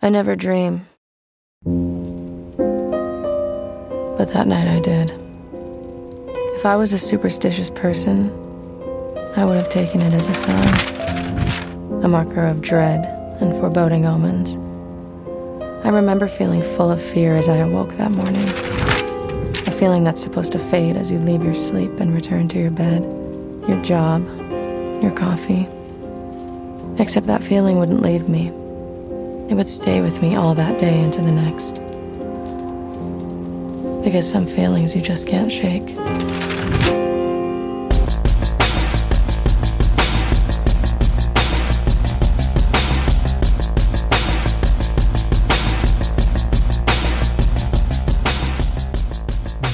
I never dream. But that night I did. If I was a superstitious person, I would have taken it as a sign, a marker of dread and foreboding omens. I remember feeling full of fear as I awoke that morning. A feeling that's supposed to fade as you leave your sleep and return to your bed, your job, your coffee. Except that feeling wouldn't leave me. It would stay with me all that day into the next. Because some feelings you just can't shake.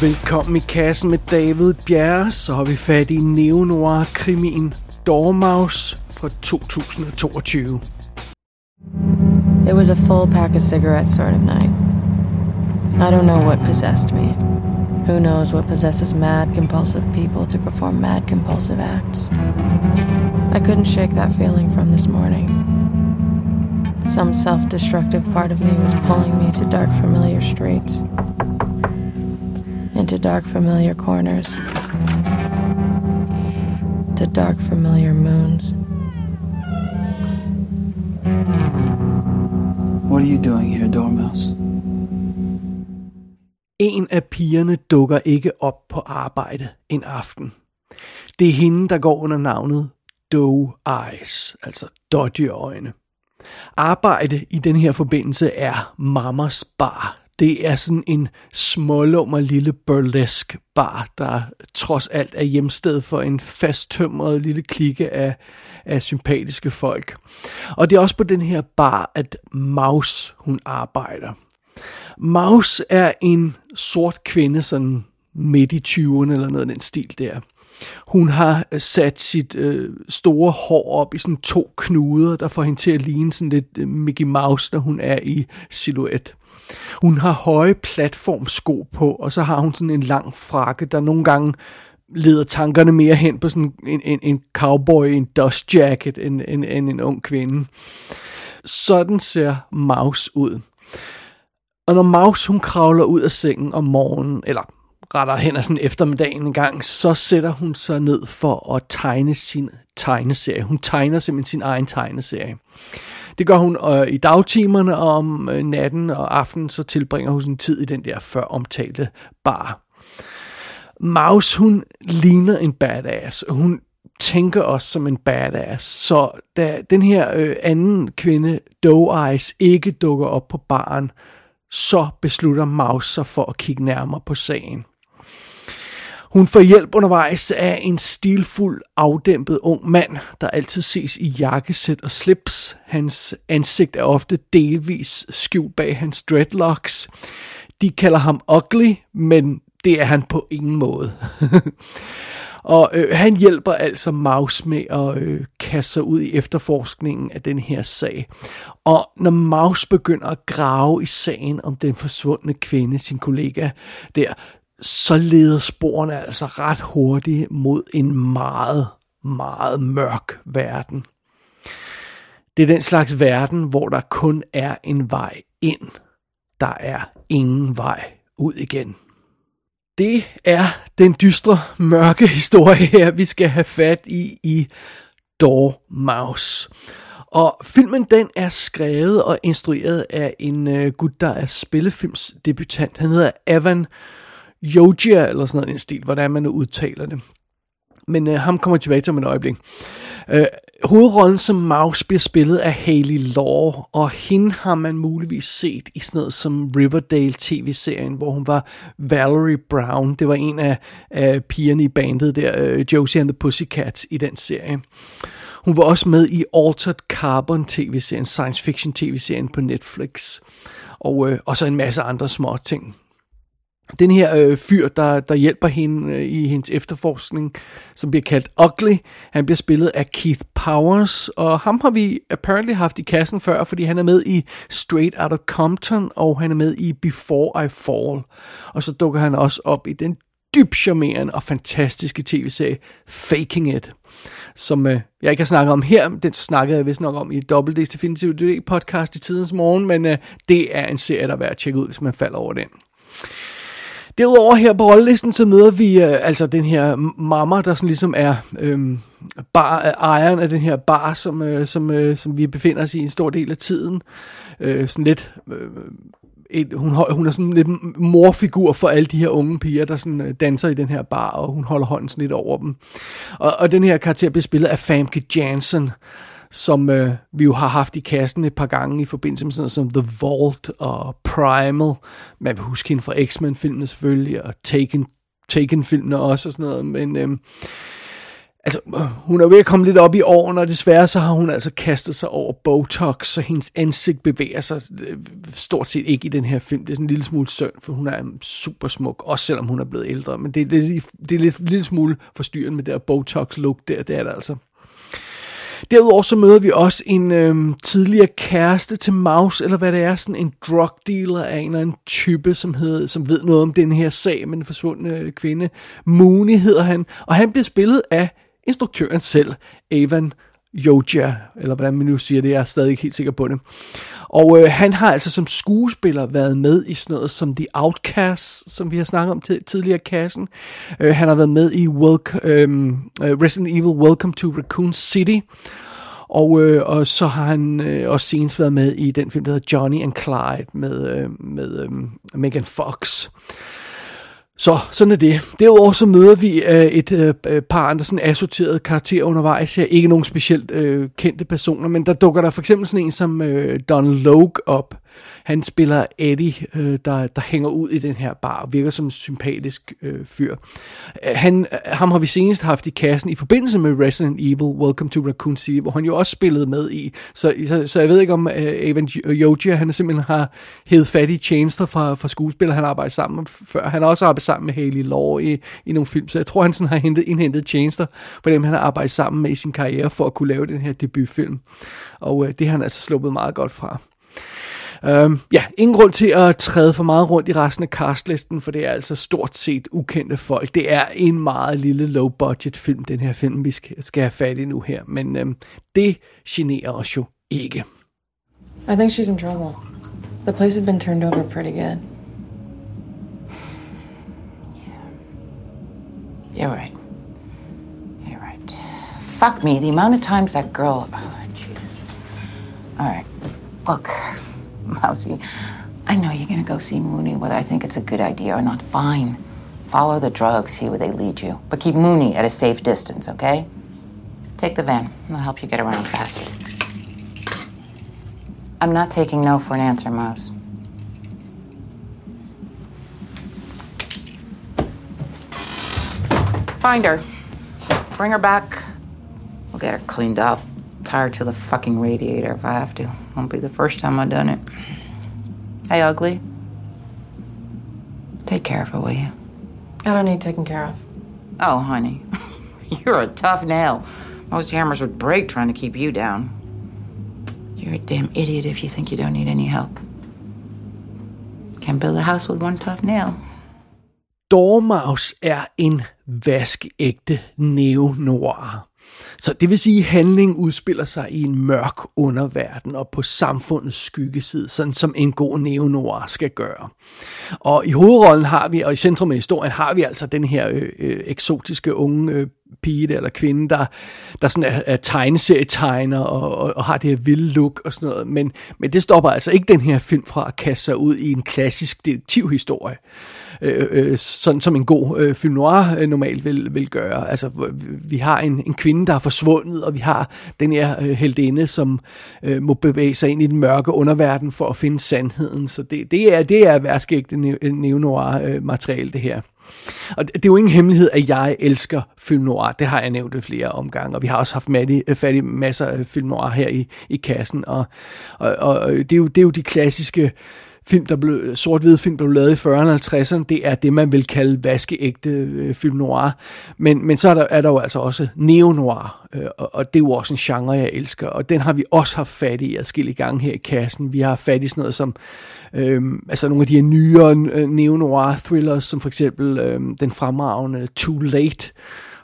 Velkommen i kassen med David Bjerre, så har vi fat i neo-noir-krimien Dormouse fra 2022. It was a full pack of cigarettes sort of night. I don't know what possessed me. Who knows what possesses mad, compulsive people to perform mad, compulsive acts? I couldn't shake that feeling from this morning. Some self destructive part of me was pulling me to dark, familiar streets, into dark, familiar corners, to dark, familiar moons. What are you doing here, Dormouse? En af pigerne dukker ikke op på arbejde en aften. Det er hende, der går under navnet Doe Eyes, altså dodgy øjne. Arbejde i den her forbindelse er Mamas Bar. Det er sådan en smålummer lille burlesk bar, der trods alt er hjemsted for en fasttømret lille klikke af, af sympatiske folk. Og det er også på den her bar, at Maus hun arbejder. Maus er en sort kvinde, sådan midt i 20'erne eller noget af den stil der. Hun har øh, sat sit øh, store hår op i sådan to knuder, der får hende til at ligne sådan lidt øh, Mickey Mouse, når hun er i silhuet. Hun har høje platformsko på, og så har hun sådan en lang frakke, der nogle gange leder tankerne mere hen på sådan en, en, en cowboy, en dust jacket, end, en, en, en ung kvinde. Sådan ser Maus ud. Og når Maus hun kravler ud af sengen om morgenen, eller retter hen ad sådan eftermiddagen en gang, så sætter hun sig ned for at tegne sin tegneserie. Hun tegner simpelthen sin egen tegneserie. Det gør hun øh, i dagtimerne, og om øh, natten og aftenen, så tilbringer hun sin tid i den der før omtalte bar. Maus, hun ligner en badass. Hun tænker også som en badass. Så da den her øh, anden kvinde, Doe Eyes, ikke dukker op på baren, så beslutter Maus sig for at kigge nærmere på sagen. Hun får hjælp undervejs af en stilfuld, afdæmpet ung mand, der altid ses i jakkesæt og slips. Hans ansigt er ofte delvis skjult bag hans dreadlocks. De kalder ham ugly, men det er han på ingen måde. og øh, han hjælper altså Maus med at øh, kaste sig ud i efterforskningen af den her sag. Og når Maus begynder at grave i sagen om den forsvundne kvinde, sin kollega der, så leder sporene altså ret hurtigt mod en meget, meget mørk verden. Det er den slags verden, hvor der kun er en vej ind. Der er ingen vej ud igen. Det er den dystre, mørke historie her, vi skal have fat i i Dormouse. Og filmen den er skrevet og instrueret af en øh, gut, der er spillefilmsdebutant. Han hedder Evan Yogia, eller sådan noget en stil, hvordan man nu udtaler det. Men øh, ham kommer tilbage til om et øjeblik. Øh, hovedrollen som Mouse bliver spillet af Haley Law, og hende har man muligvis set i sådan noget som Riverdale tv-serien, hvor hun var Valerie Brown. Det var en af, af pigerne i bandet der, øh, Josie and the Pussycats i den serie. Hun var også med i Altered Carbon tv-serien, science fiction tv-serien på Netflix. Og, øh, og så en masse andre små ting den her øh, fyr, der, der hjælper hende øh, i hendes efterforskning, som bliver kaldt Ugly, han bliver spillet af Keith Powers, og ham har vi apparently haft i kassen før, fordi han er med i Straight Outta Compton, og han er med i Before I Fall. Og så dukker han også op i den dybt charmerende og fantastiske tv-serie Faking It, som øh, jeg ikke har snakket om her. Den snakkede jeg vist nok om i WD's Definitive DD podcast i tidens morgen, men øh, det er en serie, der er værd at tjekke ud, hvis man falder over den. Derudover her på rollelisten, så møder vi øh, altså den her mamma, der sådan ligesom er øh, bar, ejeren af den her bar, som, øh, som, øh, som vi befinder os i en stor del af tiden. Øh, sådan lidt... Øh, et, hun, hun er sådan lidt morfigur for alle de her unge piger, der sådan øh, danser i den her bar, og hun holder hånden sådan lidt over dem. Og, og den her karakter bliver spillet af Famke Janssen, som øh, vi jo har haft i kassen et par gange i forbindelse med sådan noget som The Vault og Primal. Man vil huske hende fra X-Men-filmene selvfølgelig, og Taken, Taken-filmene også og sådan noget, men... Øh, altså, hun er ved at komme lidt op i årene, og desværre så har hun altså kastet sig over Botox, så hendes ansigt bevæger sig øh, stort set ikke i den her film. Det er sådan en lille smule synd, for hun er super smuk, også selvom hun er blevet ældre. Men det, det, det er lidt, en lille smule forstyrrende med det der Botox-look der, det er det altså. Derudover så møder vi også en øhm, tidligere kæreste til Maus, eller hvad det er, sådan en drug dealer af en eller anden type, som, hed, som ved noget om den her sag med den forsvundne øh, kvinde. Mooney hedder han, og han bliver spillet af instruktøren selv, Evan Yoja, eller hvordan man nu siger det, jeg er stadig ikke helt sikker på det. Og øh, han har altså som skuespiller været med i sådan noget som The Outcasts, som vi har snakket om tidligere i kassen. Øh, han har været med i Welcome, øhm, øh, Resident Evil Welcome to Raccoon City. Og, øh, og så har han øh, også senest været med i den film, der hedder Johnny and Clyde med, øh, med øh, Megan Fox. Så sådan er det. Derudover så møder vi øh, et øh, øh par andre sådan assorterede karakterer undervejs. Ja, ikke nogen specielt øh, kendte personer, men der dukker der for eksempel sådan en som øh, Don Logue op, han spiller Eddie, øh, der, der hænger ud i den her bar og virker som en sympatisk øh, fyr. Øh, han, øh, ham har vi senest haft i kassen i forbindelse med Resident Evil Welcome to Raccoon City, hvor han jo også spillede med i. Så, så, så jeg ved ikke om øh, Evan øh, Yogia, han simpelthen har hævet fat i tjenester fra, fra skuespillere, han har arbejdet sammen med før. Han har også arbejdet sammen med Haley Law i, i nogle film, så jeg tror, han sådan har hentet, indhentet tjenester for dem, han har arbejdet sammen med i sin karriere for at kunne lave den her debutfilm. Og øh, det har han altså sluppet meget godt fra. Øhm, ja, ingen grund til at træde for meget rundt i resten af castlisten, for det er altså stort set ukendte folk. Det er en meget lille low-budget film, den her film, vi skal, skal have fat i nu her. Men øhm, det generer os jo ikke. I think she's in trouble. The place had been turned over pretty good. Yeah. You're right. You're right. Fuck me, the amount of times that girl. Oh, Jesus. All right. Look, Mousy, I know you're gonna go see Mooney, whether I think it's a good idea or not. Fine. Follow the drugs, see where they lead you. But keep Mooney at a safe distance, okay? Take the van. I'll help you get around faster. I'm not taking no for an answer, Mouse. Find her. Bring her back. We'll get her cleaned up. Tired to the fucking radiator if I have to. Won't be the first time I've done it. Hey, ugly. Take care of her, will you? I don't need taken care of. Oh, honey. You're a tough nail. Most hammers would break trying to keep you down. You're a damn idiot if you think you don't need any help. Can't build a house with one tough nail. Dormouse er en vaskeægte neo-noir. Så det vil sige, at handlingen udspiller sig i en mørk underverden og på samfundets skyggeside, sådan som en god neo-noir skal gøre. Og i hovedrollen har vi, og i centrum af historien, har vi altså den her øh, øh, eksotiske unge øh, pige eller kvinde, der, der sådan er, er tegneserietegner og, og, og har det her vilde look og sådan noget. Men, men det stopper altså ikke den her film fra at kaste sig ud i en klassisk detektivhistorie øh, øh, sådan som en god øh, film noir øh, normalt vil, vil gøre. Altså, vi har en, en kvinde, der er forsvundet, og vi har den her øh, heldinde, som øh, må bevæge sig ind i den mørke underverden for at finde sandheden. Så det, det er, det er værskægte øh, neo-noir-materiale, øh, det her. Og det, er jo ingen hemmelighed, at jeg elsker film noir. Det har jeg nævnt flere omgange, og vi har også haft med i, øh, fat i masser af film noir her i, i kassen. Og, og, og det, er jo, det er jo de klassiske film, der blev, sort-hvide film, der blev lavet i 40'erne og 50'erne, det er det, man vil kalde vaskeægte øh, film noir. Men, men så er der, er der jo altså også neo-noir, øh, og, og det er jo også en genre, jeg elsker, og den har vi også haft fat i adskillige gange her i kassen. Vi har fat i sådan noget som, øh, altså nogle af de her nyere øh, neo-noir thrillers, som for eksempel øh, den fremragende Too Late,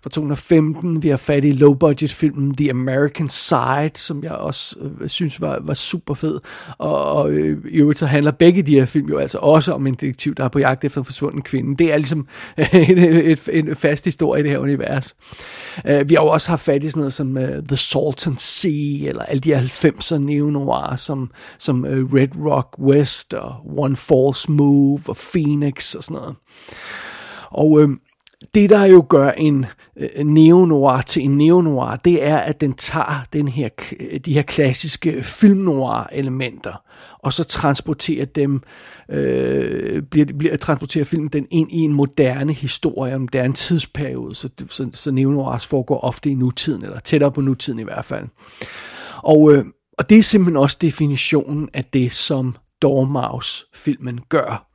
fra 2015. Vi har fat i low-budget filmen The American Side, som jeg også øh, synes var, var super fed. Og, og øh, i øvrigt så handler begge de her film jo altså også om en detektiv, der er på jagt efter en forsvunden kvinde. Det er ligesom en, en, en fast historie i det her univers. Øh, vi har jo også haft fat i sådan noget som øh, The Salton Sea, eller alle de 90'er neo-noir, som, som øh, Red Rock West, og One False Move, og Phoenix, og sådan noget. Og... Øh, det, der jo gør en øh, neo-noir til en neo-noir, det er, at den tager den her, øh, de her klassiske film-noir-elementer, og så transporterer dem, øh, bliver, bliver transporterer filmen den ind i en moderne historie, en moderne tidsperiode, så, så, så neo-noirs foregår ofte i nutiden, eller tættere på nutiden i hvert fald. Og, øh, og det er simpelthen også definitionen af det, som Dormouse-filmen gør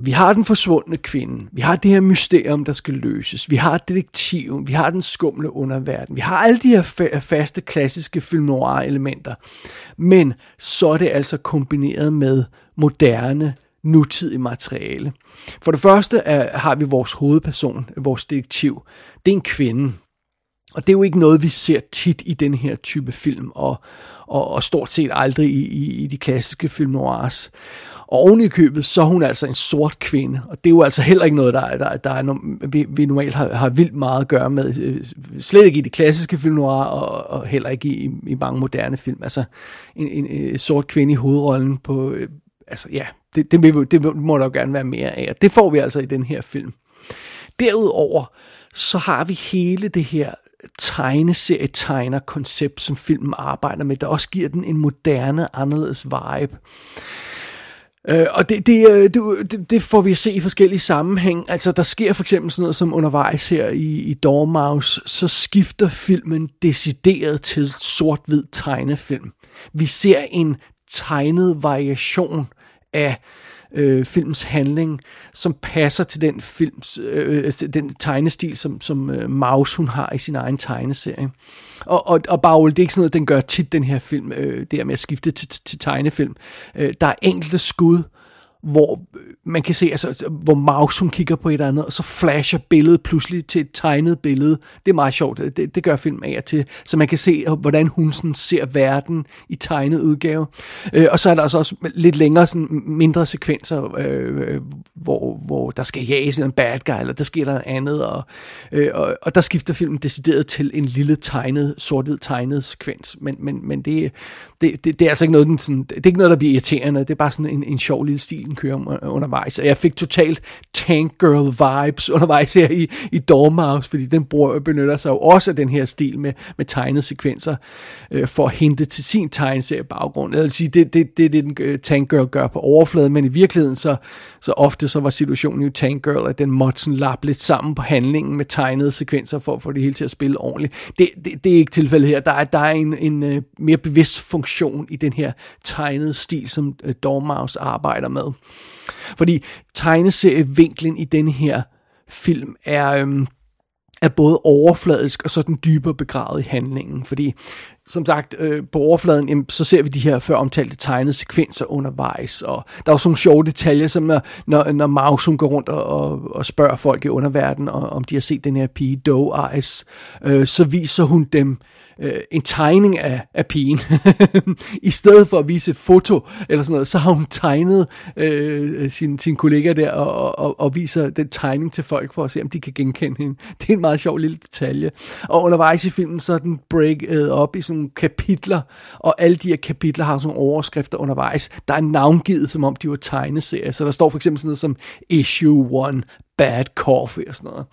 vi har den forsvundne kvinde, vi har det her mysterium, der skal løses, vi har detektiven, vi har den skumle underverden, vi har alle de her fa- faste, klassiske film noir elementer, men så er det altså kombineret med moderne, nutidig materiale. For det første er, har vi vores hovedperson, vores detektiv. Det er en kvinde, og det er jo ikke noget, vi ser tit i den her type film, og, og, og stort set aldrig i, i, i de klassiske film noirs. Og oven i købet, så er hun altså en sort kvinde, og det er jo altså heller ikke noget, der, der, der er, vi, vi normalt har, har vildt meget at gøre med. Øh, slet ikke i de klassiske film noir, og, og heller ikke i, i mange moderne film. Altså en, en, en sort kvinde i hovedrollen på, øh, altså ja, det, det, vil, det må der jo gerne være mere af, og det får vi altså i den her film. Derudover, så har vi hele det her tegneserie-tegner-koncept, som filmen arbejder med, der også giver den en moderne, anderledes vibe. Øh, og det, øh, det, det, det får vi at se i forskellige sammenhæng. Altså, der sker for eksempel sådan noget som undervejs her i, i Dormouse, så skifter filmen decideret til sort-hvid tegnefilm. Vi ser en tegnet variation af øh, films handling, som passer til den films, øh, den tegnestil, som, som øh, Maus hun har i sin egen tegneserie. Og, og, og Bagel, det er ikke sådan noget, den gør tit, den her film, øh, det med at skifte til, til, til tegnefilm. Øh, der er enkelte skud, hvor man kan se, altså, altså hvor Maus hun kigger på et eller andet, og så flasher billedet pludselig til et tegnet billede. Det er meget sjovt, det, det gør film af og til, så man kan se, øh, hvordan hun sådan ser verden i tegnet udgave. Øh, og så er der altså også lidt længere, sådan mindre sekvenser, øh, øh, hvor, hvor der skal jages en bad guy, eller der sker der andet, og, øh, og, og der skifter filmen decideret til en lille tegnet, sort tegnet sekvens. Men, men, men det, det, det, det er altså ikke noget, den sådan, det er ikke noget, der bliver irriterende, det er bare sådan en, en sjov lille stil, bilen kører undervejs. Og jeg fik totalt Tank Girl vibes undervejs her i, i Dormouse, fordi den bruger, benytter sig jo også af den her stil med, med tegnede sekvenser, øh, for at hente til sin tegneserie baggrund. Jeg vil sige, det er det, det, det, den øh, Tank Girl gør på overfladen, men i virkeligheden så, så ofte så var situationen jo Tank Girl, at den måtte sådan lappe lidt sammen på handlingen med tegnede sekvenser, for at få det hele til at spille ordentligt. Det, det, det er ikke tilfældet her. Der er, der er en, en øh, mere bevidst funktion i den her tegnede stil, som øh, Dormouse arbejder med. Fordi tegneserievinklen i den her film er, øhm, er både overfladisk og sådan dybere begravet i handlingen. Fordi, som sagt, øh, på overfladen, jamen, så ser vi de her før omtalte tegnede sekvenser undervejs. Og der er også nogle sjove detaljer, som når, når, når Maus går rundt og, og, og spørger folk i underverdenen, om de har set den her pige Doe Eyes, øh, så viser hun dem øh, Øh, en tegning af, af pigen. I stedet for at vise et foto eller sådan noget, så har hun tegnet øh, sin, sin kollega der og, og, og viser den tegning til folk for at se, om de kan genkende hende. Det er en meget sjov lille detalje. Og undervejs i filmen, så er den breaket op i sådan nogle kapitler, og alle de her kapitler har sådan nogle overskrifter undervejs. Der er navngivet, som om de var tegneserier. Så der står for eksempel sådan noget som Issue 1, bad coffee og sådan noget.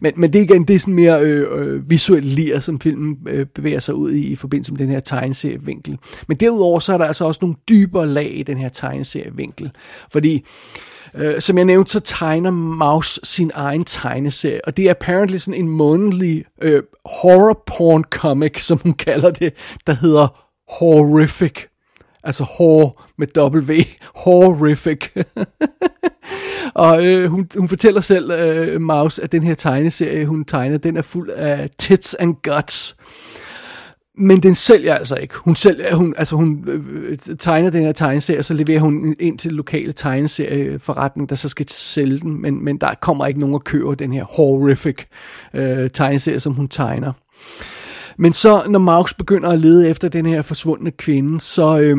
Men, men det, igen, det er sådan mere øh, øh, visuelt lir, som filmen øh, bevæger sig ud i, i forbindelse med den her tegneserievinkel. Men derudover så er der altså også nogle dybere lag i den her tegneserievinkel. Fordi Øh, som jeg nævnte, så tegner Maus sin egen tegneserie, og det er apparently sådan en månedlig øh, horror porn comic, som hun kalder det, der hedder Horrific. Altså hår med W. Horrific. og øh, hun, hun fortæller selv, øh, Maus, at den her tegneserie, hun tegner, den er fuld af tits and guts. Men den sælger altså ikke. Hun, sælger, hun, altså hun øh, tegner den her tegneserie, og så leverer hun ind til lokale tegneserieforretning, der så skal sælge den. Men, men der kommer ikke nogen at købe den her horrific øh, tegneserie, som hun tegner. Men så, når Marx begynder at lede efter den her forsvundne kvinde, så, øh,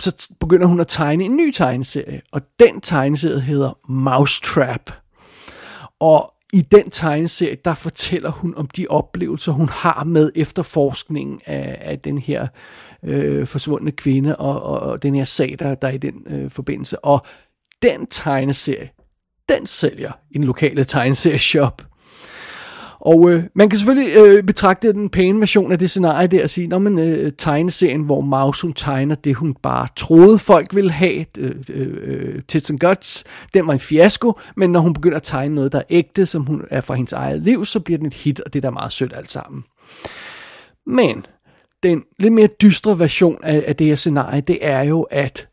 så begynder hun at tegne en ny tegneserie. Og den tegneserie hedder Mousetrap. Og i den tegneserie, der fortæller hun om de oplevelser, hun har med efterforskningen af, af den her øh, forsvundne kvinde og, og, og den her sag, der, der er i den øh, forbindelse. Og den tegneserie, den sælger i den lokale tegneserieshop. Og øh, man kan selvfølgelig øh, betragte den pæne version af det scenarie der og sige, når man øh, tegneserien, hvor Maus hun tegner det, hun bare troede folk ville have, øh, øh, Tits and Guts, den var en fiasko, men når hun begynder at tegne noget, der er ægte, som hun er fra hendes eget liv, så bliver den et hit, og det er da meget sødt alt sammen. Men den lidt mere dystre version af, af det her scenarie, det er jo, at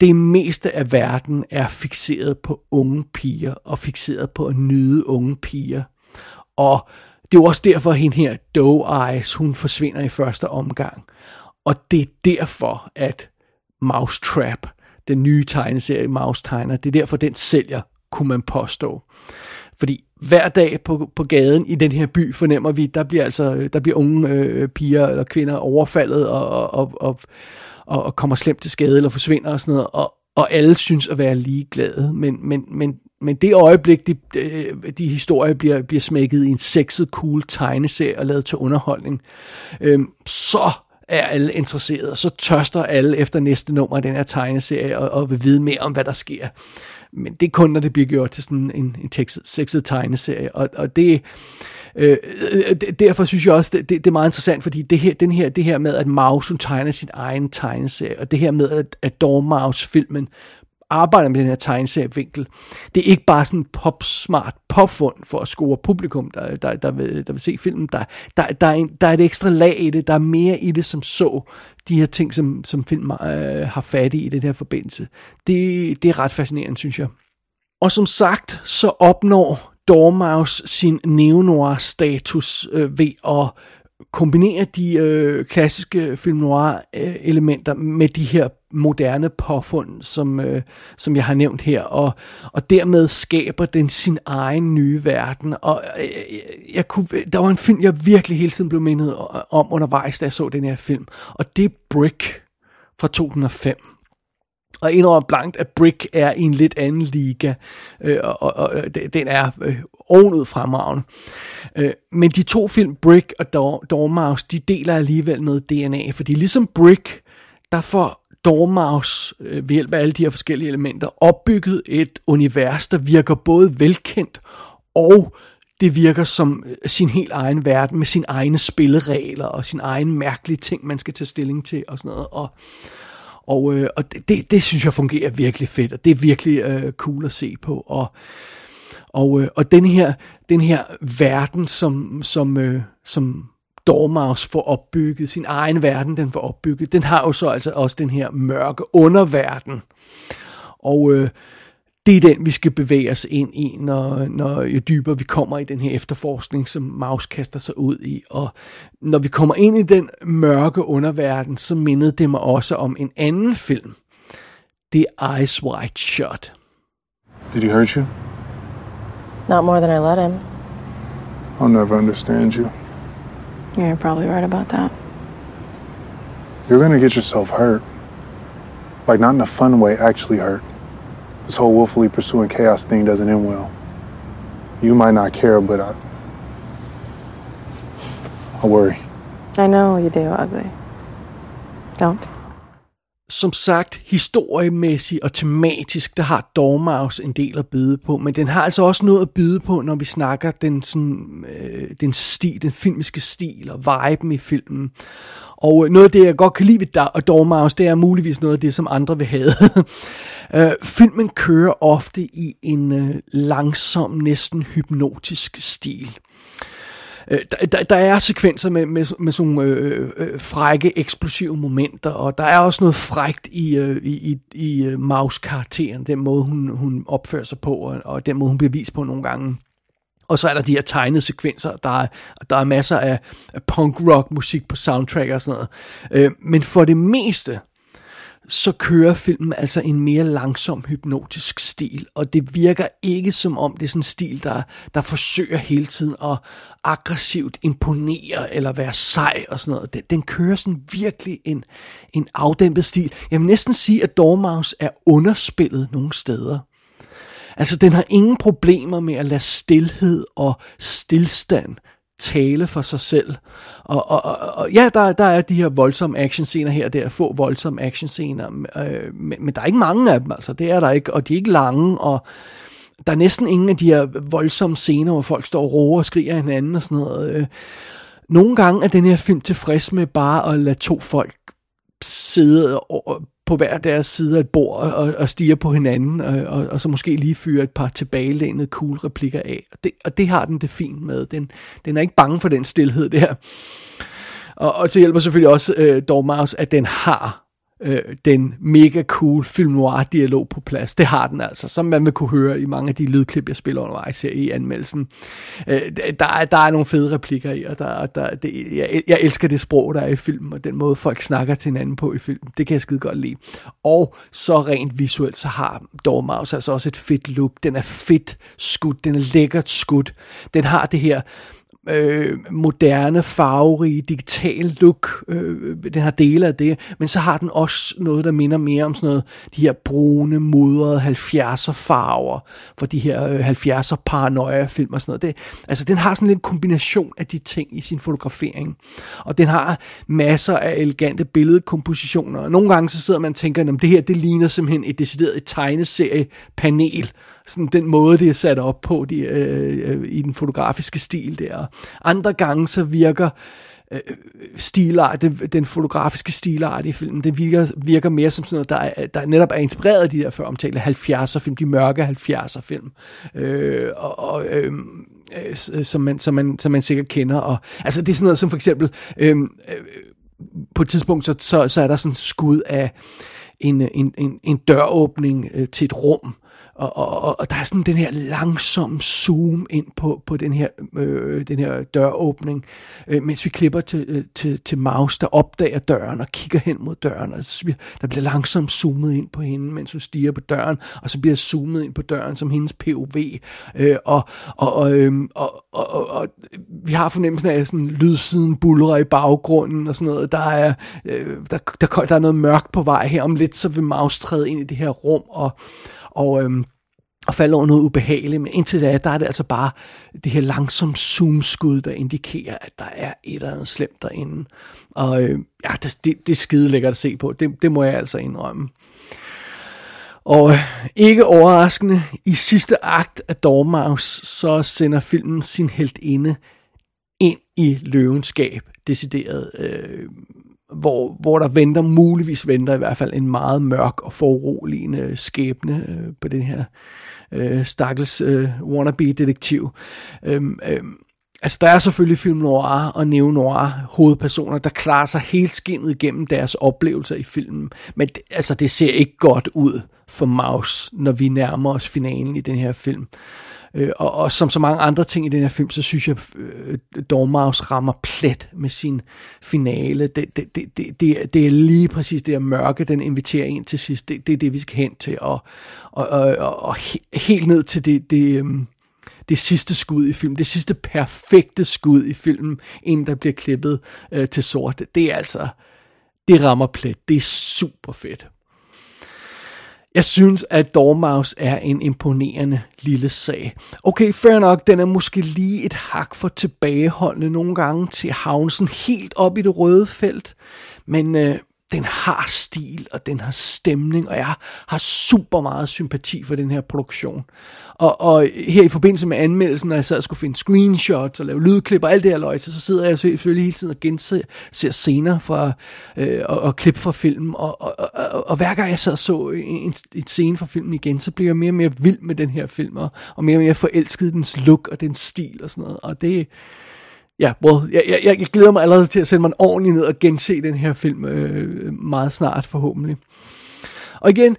det meste af verden er fixeret på unge piger, og fixeret på at nyde unge piger. Og det er jo også derfor, at hende her, Doe Eyes, hun forsvinder i første omgang. Og det er derfor, at Mousetrap, den nye tegneserie Mouse Tegner, det er derfor, den sælger, kunne man påstå. Fordi hver dag på, på gaden i den her by fornemmer vi, der bliver altså der bliver unge øh, piger eller kvinder overfaldet og, og, og, og, og kommer slemt til skade eller forsvinder og sådan noget, og, og alle synes at være ligeglade, men, men, men men det øjeblik, de, øh, de, historier bliver, bliver smækket i en sexet, cool tegneserie og lavet til underholdning, øhm, så er alle interesserede, så tørster alle efter næste nummer af den her tegneserie og, og vil vide mere om, hvad der sker. Men det er kun, når det bliver gjort til sådan en, en tekstet, sexet tegneserie, og, og det, øh, øh, øh derfor synes jeg også, det, det, det er meget interessant, fordi det her, den her, det her med, at Maus tegner sin egen tegneserie, og det her med, at, at Dormouse-filmen arbejder med den her tegneserievinkel. Det er ikke bare sådan popsmart popfund påfund for at score publikum, der, der, der, vil, der vil se filmen. Der, der, der, er en, der er et ekstra lag i det, der er mere i det som så, de her ting, som, som film øh, har fat i i den her forbindelse. Det, det er ret fascinerende, synes jeg. Og som sagt, så opnår Dormouse sin neo-noir-status øh, ved at kombinere de øh, klassiske film noir øh, elementer med de her moderne påfund, som, øh, som jeg har nævnt her, og, og dermed skaber den sin egen nye verden. Og øh, øh jeg kunne, der var en film, jeg virkelig hele tiden blev mindet om undervejs, da jeg så den her film, og det er Brick fra 2005. Og indrømmer blankt, at Brick er i en lidt anden liga, øh, og, og, og øh, den er øh, ovenud fremragende. Øh, men de to film, Brick og Dormouse, de deler alligevel noget DNA, fordi ligesom Brick, der får Dormouse øh, ved hjælp af alle de her forskellige elementer opbygget et univers, der virker både velkendt og det virker som øh, sin helt egen verden med sine egne spilleregler og sin egen mærkelige ting, man skal tage stilling til og sådan noget. Og, og, øh, og det, det, det synes jeg fungerer virkelig fedt, og det er virkelig øh, cool at se på. Og, og, øh, og den her, den her verden, som, som, øh, som Dormouse får opbygget, sin egen verden, den får opbygget, den har jo så altså også den her mørke underverden. Og øh, det er den, vi skal bevæge os ind i, når, når jo dybere vi kommer i den her efterforskning, som Maus kaster sig ud i. Og når vi kommer ind i den mørke underverden, så mindede det mig også om en anden film. Det er Eyes Wide Shut. Did he hurt you? Not more than I let him. I'll never understand you. You're probably right about that. You're gonna get yourself hurt. Like, not in a fun way, actually hurt. This whole willfully pursuing chaos thing doesn't end well. You might not care, but I. I worry. I know you do, ugly. Don't. som sagt, historiemæssigt og tematisk, der har Dormouse en del at byde på, men den har altså også noget at byde på, når vi snakker den, sådan, øh, den stil, den filmiske stil og viben i filmen. Og noget af det, jeg godt kan lide ved Dormouse, det er muligvis noget af det, som andre vil have. øh, filmen kører ofte i en øh, langsom, næsten hypnotisk stil. Øh, der, der, der er sekvenser med, med, med sådan nogle øh, øh, frække, eksplosive momenter, og der er også noget frægt i, øh, i, i, i øh, Maus-karakteren, den måde, hun, hun opfører sig på, og, og den måde, hun bliver vist på nogle gange. Og så er der de her tegnede sekvenser, der er, der er masser af, af punk-rock musik på soundtrack og sådan noget. Øh, men for det meste, så kører filmen altså en mere langsom hypnotisk stil, og det virker ikke som om det er sådan en stil, der, der forsøger hele tiden at aggressivt imponere eller være sej og sådan noget. Den, den kører sådan virkelig en, en afdæmpet stil. Jeg vil næsten sige, at Dormouse er underspillet nogle steder. Altså, den har ingen problemer med at lade stillhed og stillstand tale for sig selv. Og, og, og, og ja, der, der er de her voldsomme actionscener her, der er få voldsomme actionscener, øh, men, men der er ikke mange af dem, altså, det er der ikke, og de er ikke lange, og der er næsten ingen af de her voldsomme scener, hvor folk står og roer og skriger hinanden og sådan noget. Øh. Nogle gange er den her film tilfreds med bare at lade to folk sidde og, på hver deres side af et bord og, og stiger på hinanden, og, og, og så måske lige fyre et par tilbagelænede cool replikker af. Og det, og det har den det fint med. Den, den er ikke bange for den stillhed der. Og, og så hjælper selvfølgelig også øh, Dormaus, at den har øh, den mega cool film noir dialog på plads. Det har den altså, som man vil kunne høre i mange af de lydklip, jeg spiller undervejs her i anmeldelsen. Øh, der, er, der er nogle fede replikker i, og der, der, det, jeg, jeg elsker det sprog, der er i filmen, og den måde folk snakker til hinanden på i filmen. Det kan jeg skide godt lide. Og så rent visuelt, så har Dormouse altså også et fedt look. Den er fedt skudt, den er lækkert skudt. Den har det her øh, moderne, farverige, digital look. Øh, den har dele af det, men så har den også noget, der minder mere om sådan noget, de her brune, modrede 70'er farver, for de her øh, 70'er paranoia-film og sådan noget. Det, altså, den har sådan lidt en kombination af de ting i sin fotografering. Og den har masser af elegante billedkompositioner. Nogle gange så sidder man og tænker, at det her, det ligner simpelthen et decideret tegneserie-panel, sådan den måde, det er sat op på de, øh, øh, i den fotografiske stil der. Andre gange så virker øh, stilart, den, den fotografiske stilart i filmen, det virker, virker mere som sådan noget, der, er, der netop er inspireret af de der før omtalte 70'er film, de mørke 70'er film. Øh, og, og øh, øh, som, man, som, man, som man sikkert kender. Og, altså det er sådan noget som for eksempel, øh, øh, på et tidspunkt, så, så, så er der sådan en skud af en, en, en, en døråbning øh, til et rum, og, og, og der er sådan den her langsom zoom ind på, på den, her, øh, den her døråbning, øh, mens vi klipper til, øh, til, til Maus, der opdager døren og kigger hen mod døren. Og så bliver, der bliver langsomt zoomet ind på hende, mens hun stiger på døren, og så bliver zoomet ind på døren som hendes POV. Øh, og, og, og, øh, og, og, og, og vi har fornemmelsen af, sådan lydsiden bulrer i baggrunden og sådan noget. Der er, øh, der, der, der er noget mørkt på vej her. Om lidt så vil Maus træde ind i det her rum, og og, øhm, og falder over noget ubehageligt, men indtil da, der er det altså bare det her langsomme zoom-skud, der indikerer, at der er et eller andet slemt derinde. Og øh, ja, det, det, det er skide lækkert at se på, det, det må jeg altså indrømme. Og øh, ikke overraskende, i sidste akt af Dormouse, så sender filmen sin heltinde ind i løvenskab, decideret. Øh, hvor, hvor der venter, muligvis venter i hvert fald en meget mørk og foruroligende skæbne øh, på den her øh, stakkels øh, wannabe-detektiv. Øhm, øhm, altså, der er selvfølgelig film noir og neo noir hovedpersoner, der klarer sig helt skinnet igennem deres oplevelser i filmen. Men det, altså, det ser ikke godt ud for Maus, når vi nærmer os finalen i den her film. Øh, og, og som så mange andre ting i den her film, så synes jeg, øh, Dormouse rammer plet med sin finale. Det, det, det, det, det, er, det er lige præcis det her mørke, den inviterer ind til sidst. Det, det er det, vi skal hen til. Og, og, og, og, og helt ned til det, det, øh, det sidste skud i filmen, det sidste perfekte skud i filmen, inden der bliver klippet øh, til sort. Det er altså, det rammer plet. Det er super fedt. Jeg synes, at Dormouse er en imponerende lille sag. Okay, fair nok, den er måske lige et hak for tilbageholdende nogle gange til Havnsen helt op i det røde felt, men øh, den har stil, og den har stemning, og jeg har super meget sympati for den her produktion. Og, og her i forbindelse med anmeldelsen, når jeg sad og skulle finde screenshots og lave lydklip og alt det her løjse, så sidder jeg selvfølgelig hele tiden og genser ser scener fra, øh, og, og klip fra filmen, og, og, og, og, hver gang jeg sad og så en, en scene fra filmen igen, så blev jeg mere og mere vild med den her film, og, og mere og mere forelsket i dens look og dens stil og sådan noget, og det ja, well, jeg, jeg, jeg glæder mig allerede til at sætte mig ordentligt ned og gense den her film øh, meget snart forhåbentlig. Og igen,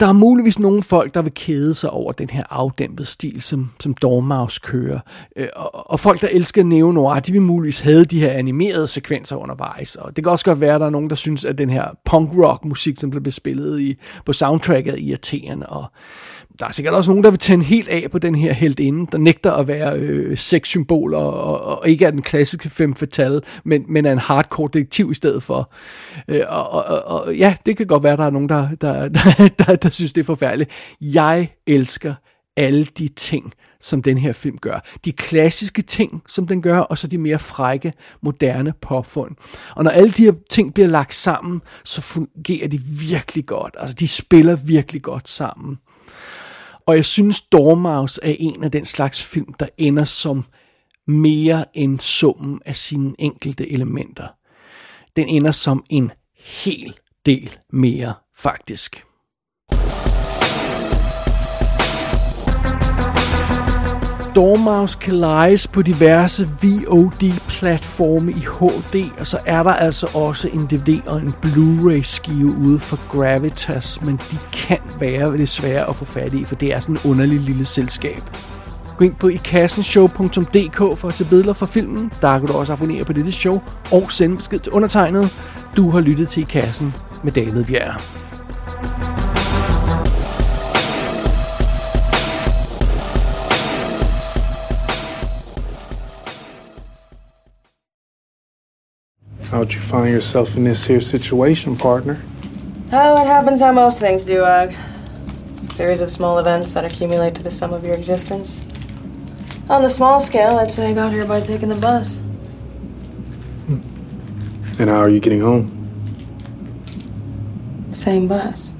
der er muligvis nogle folk, der vil kede sig over den her afdæmpede stil, som, som Dormouse kører. Øh, og, og folk, der elsker Neo Noir, de vil muligvis have de her animerede sekvenser undervejs. Og det kan også godt være, at der er nogen, der synes, at den her punk-rock musik, som blev spillet i, på soundtracket, er irriterende. Og der er sikkert også nogen, der vil tænde helt af på den her heldinde, der nægter at være øh, sexsymbol og, og, og ikke er den klassiske fem fatale, men, men er en hardcore detektiv i stedet for. Øh, og, og, og ja, det kan godt være, der er nogen, der, der, der, der, der synes, det er forfærdeligt. Jeg elsker alle de ting, som den her film gør. De klassiske ting, som den gør, og så de mere frække, moderne påfund. Og når alle de her ting bliver lagt sammen, så fungerer de virkelig godt. Altså, de spiller virkelig godt sammen. Og jeg synes, Dormouse er en af den slags film, der ender som mere end summen af sine enkelte elementer. Den ender som en hel del mere, faktisk. Dormouse kan lejes på diverse VOD-platforme i HD, og så er der altså også en DVD og en Blu-ray-skive ude for Gravitas, men de kan være lidt svære at få fat i, for det er sådan en underlig lille selskab. Gå ind på ikassenshow.dk for at se billeder fra filmen. Der kan du også abonnere på dette show og sende besked til undertegnet. Du har lyttet til I Kassen med David Bjerg. How'd you find yourself in this here situation, partner? Uh, oh, it happens how most things do, Ugg. A series of small events that accumulate to the sum of your existence. On the small scale, I'd say I got here by taking the bus. Hmm. And how are you getting home? Same bus.